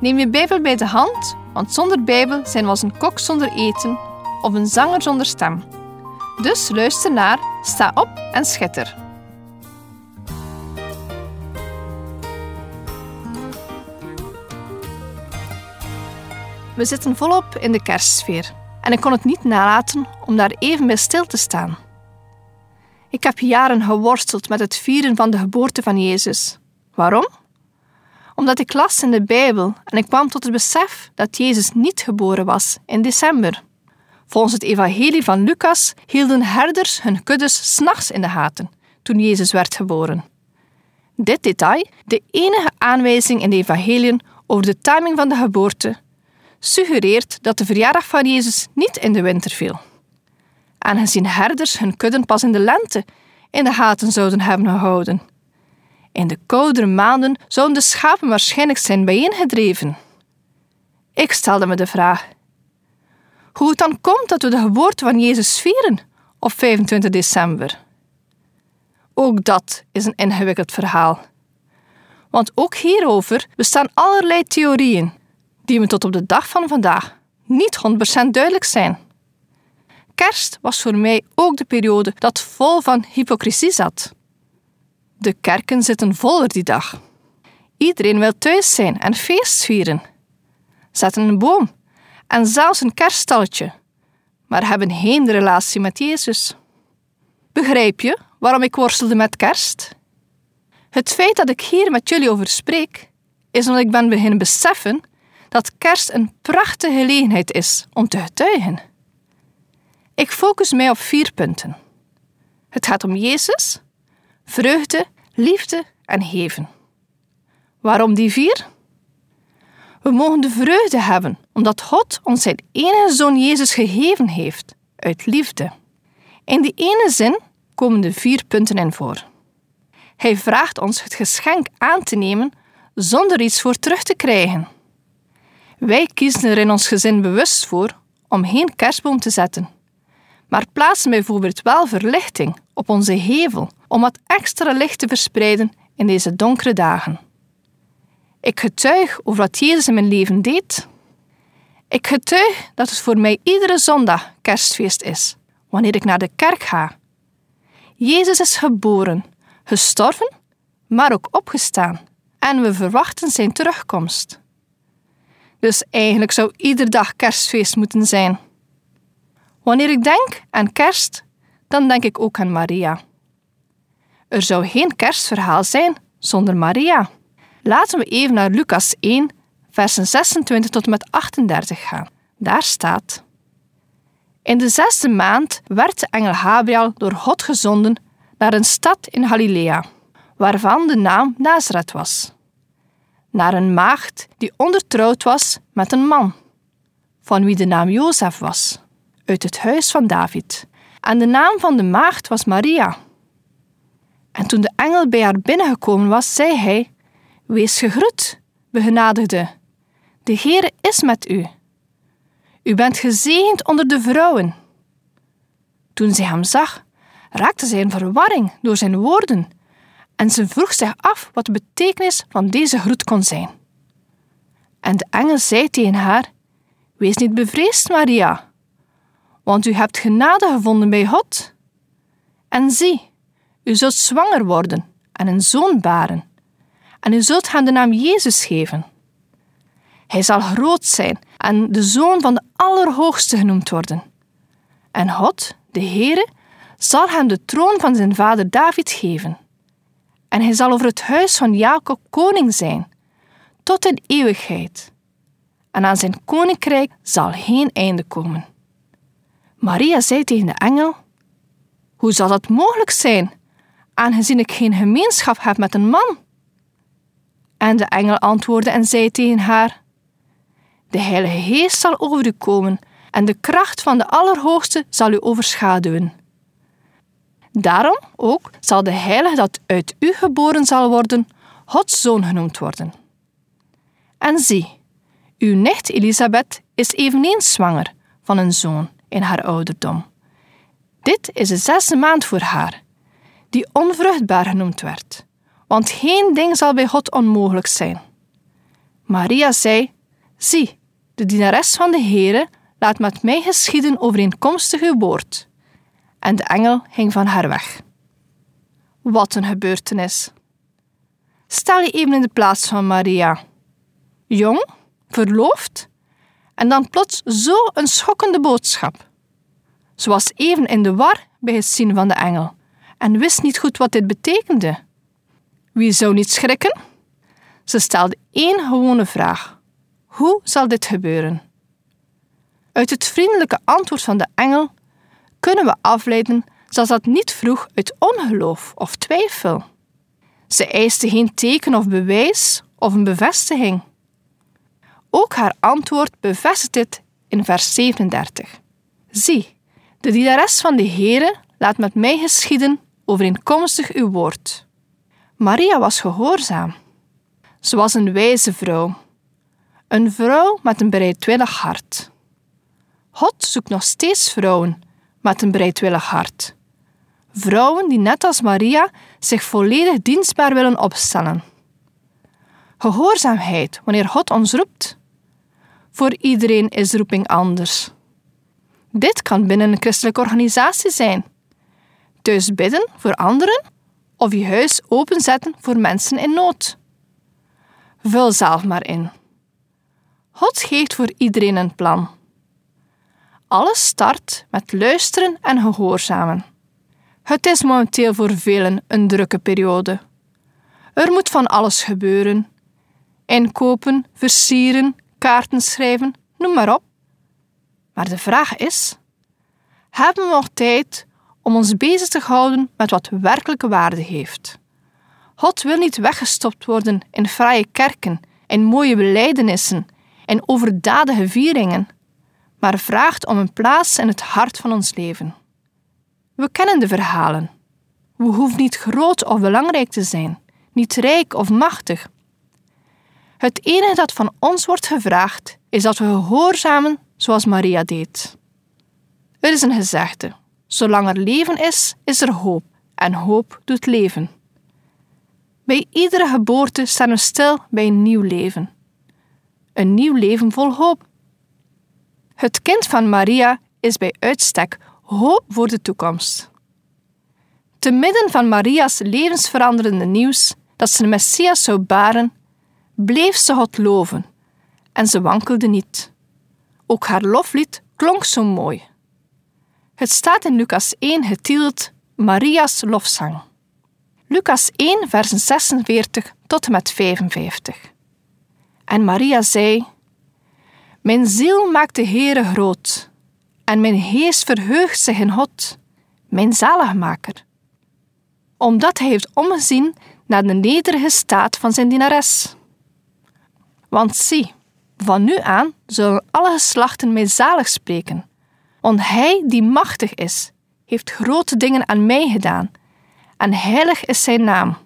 Neem je Bijbel bij de hand, want zonder Bijbel zijn we als een kok zonder eten of een zanger zonder stem. Dus luister naar, sta op en schitter. We zitten volop in de kerstsfeer en ik kon het niet nalaten om daar even bij stil te staan. Ik heb jaren geworsteld met het vieren van de geboorte van Jezus. Waarom? Omdat ik las in de Bijbel en ik kwam tot het besef dat Jezus niet geboren was in december. Volgens het evangelie van Lucas hielden herders hun kuddes s'nachts in de gaten toen Jezus werd geboren. Dit detail, de enige aanwijzing in de evangeliën over de timing van de geboorte, suggereert dat de verjaardag van Jezus niet in de winter viel. Aangezien herders hun kudden pas in de lente in de gaten zouden hebben gehouden. In de koudere maanden zouden de schapen waarschijnlijk zijn bijeengedreven. Ik stelde me de vraag: hoe het dan komt dat we de geboorte van Jezus vieren op 25 december. Ook dat is een ingewikkeld verhaal. Want ook hierover bestaan allerlei theorieën die me tot op de dag van vandaag niet 100% duidelijk zijn. Kerst was voor mij ook de periode dat vol van hypocrisie zat. De kerken zitten voller die dag. Iedereen wil thuis zijn en feest vieren. Zetten een boom en zelfs een kerststalletje, maar hebben geen relatie met Jezus. Begrijp je waarom ik worstelde met kerst? Het feit dat ik hier met jullie over spreek, is omdat ik ben beginnen beseffen dat kerst een prachtige gelegenheid is om te getuigen. Ik focus mij op vier punten. Het gaat om Jezus, vreugde, liefde en geven. Waarom die vier? We mogen de vreugde hebben omdat God ons zijn enige zoon Jezus gegeven heeft, uit liefde. In die ene zin komen de vier punten in voor. Hij vraagt ons het geschenk aan te nemen zonder iets voor terug te krijgen. Wij kiezen er in ons gezin bewust voor om geen kerstboom te zetten, maar plaatsen bijvoorbeeld wel verlichting op onze hevel om wat extra licht te verspreiden in deze donkere dagen. Ik getuig over wat Jezus in mijn leven deed. Ik getuig dat het voor mij iedere zondag kerstfeest is, wanneer ik naar de kerk ga. Jezus is geboren, gestorven, maar ook opgestaan, en we verwachten zijn terugkomst. Dus eigenlijk zou iedere dag kerstfeest moeten zijn. Wanneer ik denk aan kerst, dan denk ik ook aan Maria. Er zou geen kerstverhaal zijn zonder Maria. Laten we even naar Lucas 1, versen 26 tot en met 38 gaan. Daar staat: In de zesde maand werd de engel Gabriel door God gezonden naar een stad in Galilea, waarvan de naam Nazareth was. Naar een maagd die ondertrouwd was met een man, van wie de naam Jozef was, uit het huis van David. En de naam van de maagd was Maria. En toen de engel bij haar binnengekomen was, zei hij: Wees gegroet, begenadigde. De Heere is met u. U bent gezegend onder de vrouwen. Toen zij hem zag, raakte zij in verwarring door zijn woorden en ze vroeg zich af wat de betekenis van deze groet kon zijn. En de engel zei tegen haar: Wees niet bevreesd, Maria, want u hebt genade gevonden bij God. En zie, u zult zwanger worden en een zoon baren en u zult hem de naam Jezus geven. Hij zal groot zijn en de zoon van de Allerhoogste genoemd worden. En God, de Heere, zal hem de troon van zijn vader David geven. En hij zal over het huis van Jacob koning zijn, tot in eeuwigheid. En aan zijn koninkrijk zal geen einde komen. Maria zei tegen de engel: Hoe zal dat mogelijk zijn, aangezien ik geen gemeenschap heb met een man? En de engel antwoordde en zei tegen haar: De Heilige Geest zal over u komen en de kracht van de Allerhoogste zal u overschaduwen. Daarom ook zal de Heilige dat uit u geboren zal worden, Gods zoon genoemd worden. En zie, uw nicht Elisabeth is eveneens zwanger van een zoon in haar ouderdom. Dit is de zesde maand voor haar, die onvruchtbaar genoemd werd, want geen ding zal bij God onmogelijk zijn. Maria zei: Zie, de dienares van de Heere laat met mij geschieden overeenkomstig uw woord. En de engel ging van haar weg. Wat een gebeurtenis! Stel je even in de plaats van Maria. Jong, verloofd, en dan plots zo een schokkende boodschap. Ze was even in de war bij het zien van de engel en wist niet goed wat dit betekende. Wie zou niet schrikken? Ze stelde één gewone vraag: Hoe zal dit gebeuren? Uit het vriendelijke antwoord van de engel kunnen we afleiden dat dat niet vroeg uit ongeloof of twijfel. Ze eiste geen teken of bewijs of een bevestiging. Ook haar antwoord bevestigt dit in vers 37. Zie, de dienares van de Heere laat met mij geschieden overeenkomstig uw woord. Maria was gehoorzaam. Ze was een wijze vrouw, een vrouw met een bereidwillig hart. God zoekt nog steeds vrouwen met een bereidwillig hart. Vrouwen die net als Maria zich volledig dienstbaar willen opstellen. Gehoorzaamheid wanneer God ons roept. Voor iedereen is roeping anders. Dit kan binnen een christelijke organisatie zijn. Thuis bidden voor anderen of je huis openzetten voor mensen in nood. Vul zelf maar in. God geeft voor iedereen een plan. Alles start met luisteren en gehoorzamen. Het is momenteel voor velen een drukke periode. Er moet van alles gebeuren: inkopen, versieren, kaarten schrijven, noem maar op. Maar de vraag is: hebben we nog tijd om ons bezig te houden met wat werkelijke waarde heeft? God wil niet weggestopt worden in fraaie kerken, in mooie belijdenissen, in overdadige vieringen maar vraagt om een plaats in het hart van ons leven. We kennen de verhalen. We hoeven niet groot of belangrijk te zijn, niet rijk of machtig. Het enige dat van ons wordt gevraagd is dat we gehoorzamen zoals Maria deed. Er is een gezegde: zolang er leven is, is er hoop, en hoop doet leven. Bij iedere geboorte staan we stil bij een nieuw leven. Een nieuw leven vol hoop. Het kind van Maria is bij uitstek hoop voor de toekomst. Te midden van Maria's levensveranderende nieuws dat ze de Messias zou baren, bleef ze God loven en ze wankelde niet. Ook haar loflied klonk zo mooi. Het staat in Lucas 1 getiteld Maria's lofzang. Lucas 1, versen 46 tot en met 55. En Maria zei: mijn ziel maakt de Heere groot, en mijn geest verheugt zich in God, mijn zaligmaker. Omdat hij heeft omgezien naar de nederige staat van zijn dienares. Want zie, van nu aan zullen alle geslachten mij zalig spreken, want hij die machtig is, heeft grote dingen aan mij gedaan, en heilig is zijn naam.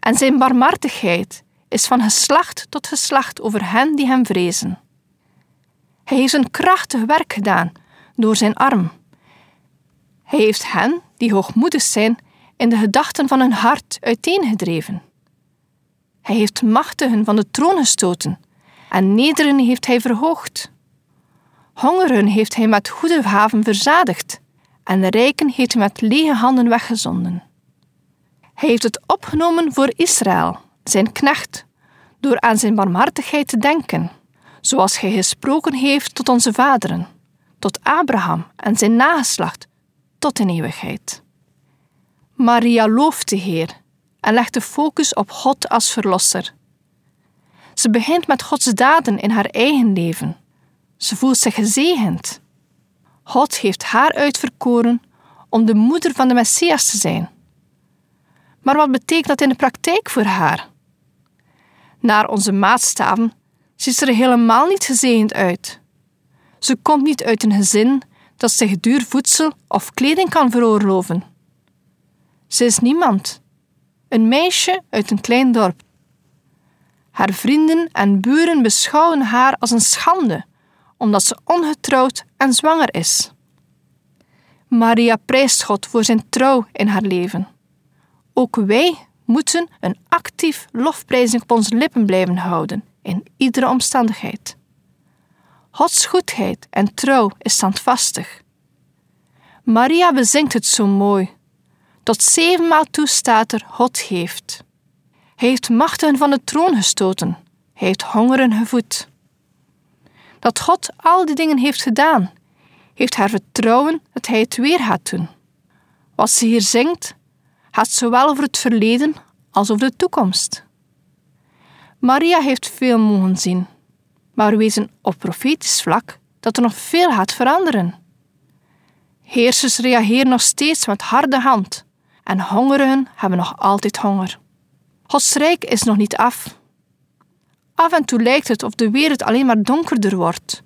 En zijn barmhartigheid is van geslacht tot geslacht over hen die hem vrezen. Hij heeft een krachtig werk gedaan door zijn arm. Hij heeft hen, die hoogmoedig zijn, in de gedachten van hun hart uiteengedreven. Hij heeft machtigen van de troon gestoten en nederen heeft hij verhoogd. Hongeren heeft hij met goede haven verzadigd en de rijken heeft hij met lege handen weggezonden. Hij heeft het opgenomen voor Israël, zijn knecht, door aan zijn barmhartigheid te denken zoals hij gesproken heeft tot onze vaderen, tot Abraham en zijn nageslacht, tot in eeuwigheid. Maria looft de Heer en legt de focus op God als Verlosser. Ze begint met Gods daden in haar eigen leven. Ze voelt zich gezegend. God heeft haar uitverkoren om de moeder van de Messias te zijn. Maar wat betekent dat in de praktijk voor haar? Naar onze maatstaven ziet ze er helemaal niet gezegend uit. Ze komt niet uit een gezin dat zich duur voedsel of kleding kan veroorloven. Ze is niemand, een meisje uit een klein dorp. Haar vrienden en buren beschouwen haar als een schande, omdat ze ongetrouwd en zwanger is. Maria prijst God voor zijn trouw in haar leven. Ook wij moeten een actief lofprijzing op onze lippen blijven houden, in iedere omstandigheid. Gods goedheid en trouw is standvastig. Maria bezingt het zo mooi. Tot zevenmaal toe staat er God heeft. Hij heeft machten van de troon gestoten. Hij heeft hongeren gevoed. Dat God al die dingen heeft gedaan, heeft haar vertrouwen dat hij het weer gaat doen. Wat ze hier zingt, gaat zowel over het verleden als over de toekomst. Maria heeft veel mogen zien, maar we weten op profetisch vlak dat er nog veel gaat veranderen. Heersers reageren nog steeds met harde hand en hongerigen hebben nog altijd honger. Gods rijk is nog niet af. Af en toe lijkt het of de wereld alleen maar donkerder wordt.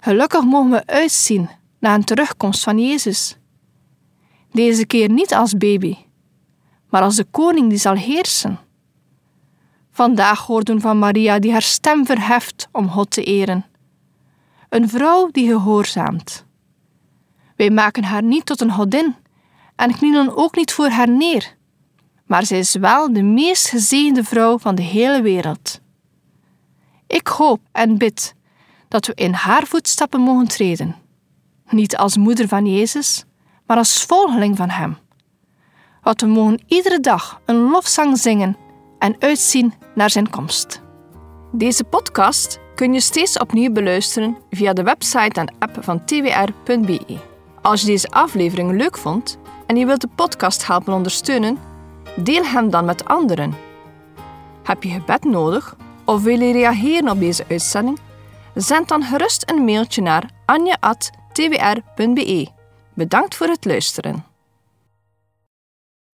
Gelukkig mogen we uitzien naar een terugkomst van Jezus. Deze keer niet als baby, maar als de koning die zal heersen. Vandaag hoorden van Maria die haar stem verheft om God te eren. Een vrouw die gehoorzaamt. Wij maken haar niet tot een godin en knielen ook niet voor haar neer, maar zij is wel de meest gezegende vrouw van de hele wereld. Ik hoop en bid dat we in haar voetstappen mogen treden, niet als moeder van Jezus, maar als volgeling van Hem. Wat we mogen iedere dag een lofzang zingen en uitzien naar Zijn komst. Deze podcast kun je steeds opnieuw beluisteren via de website en app van twr.be. Als je deze aflevering leuk vond en je wilt de podcast helpen ondersteunen, deel hem dan met anderen. Heb je gebed nodig of wil je reageren op deze uitzending? Zend dan gerust een mailtje naar anje.twr.be. Bedankt voor het luisteren.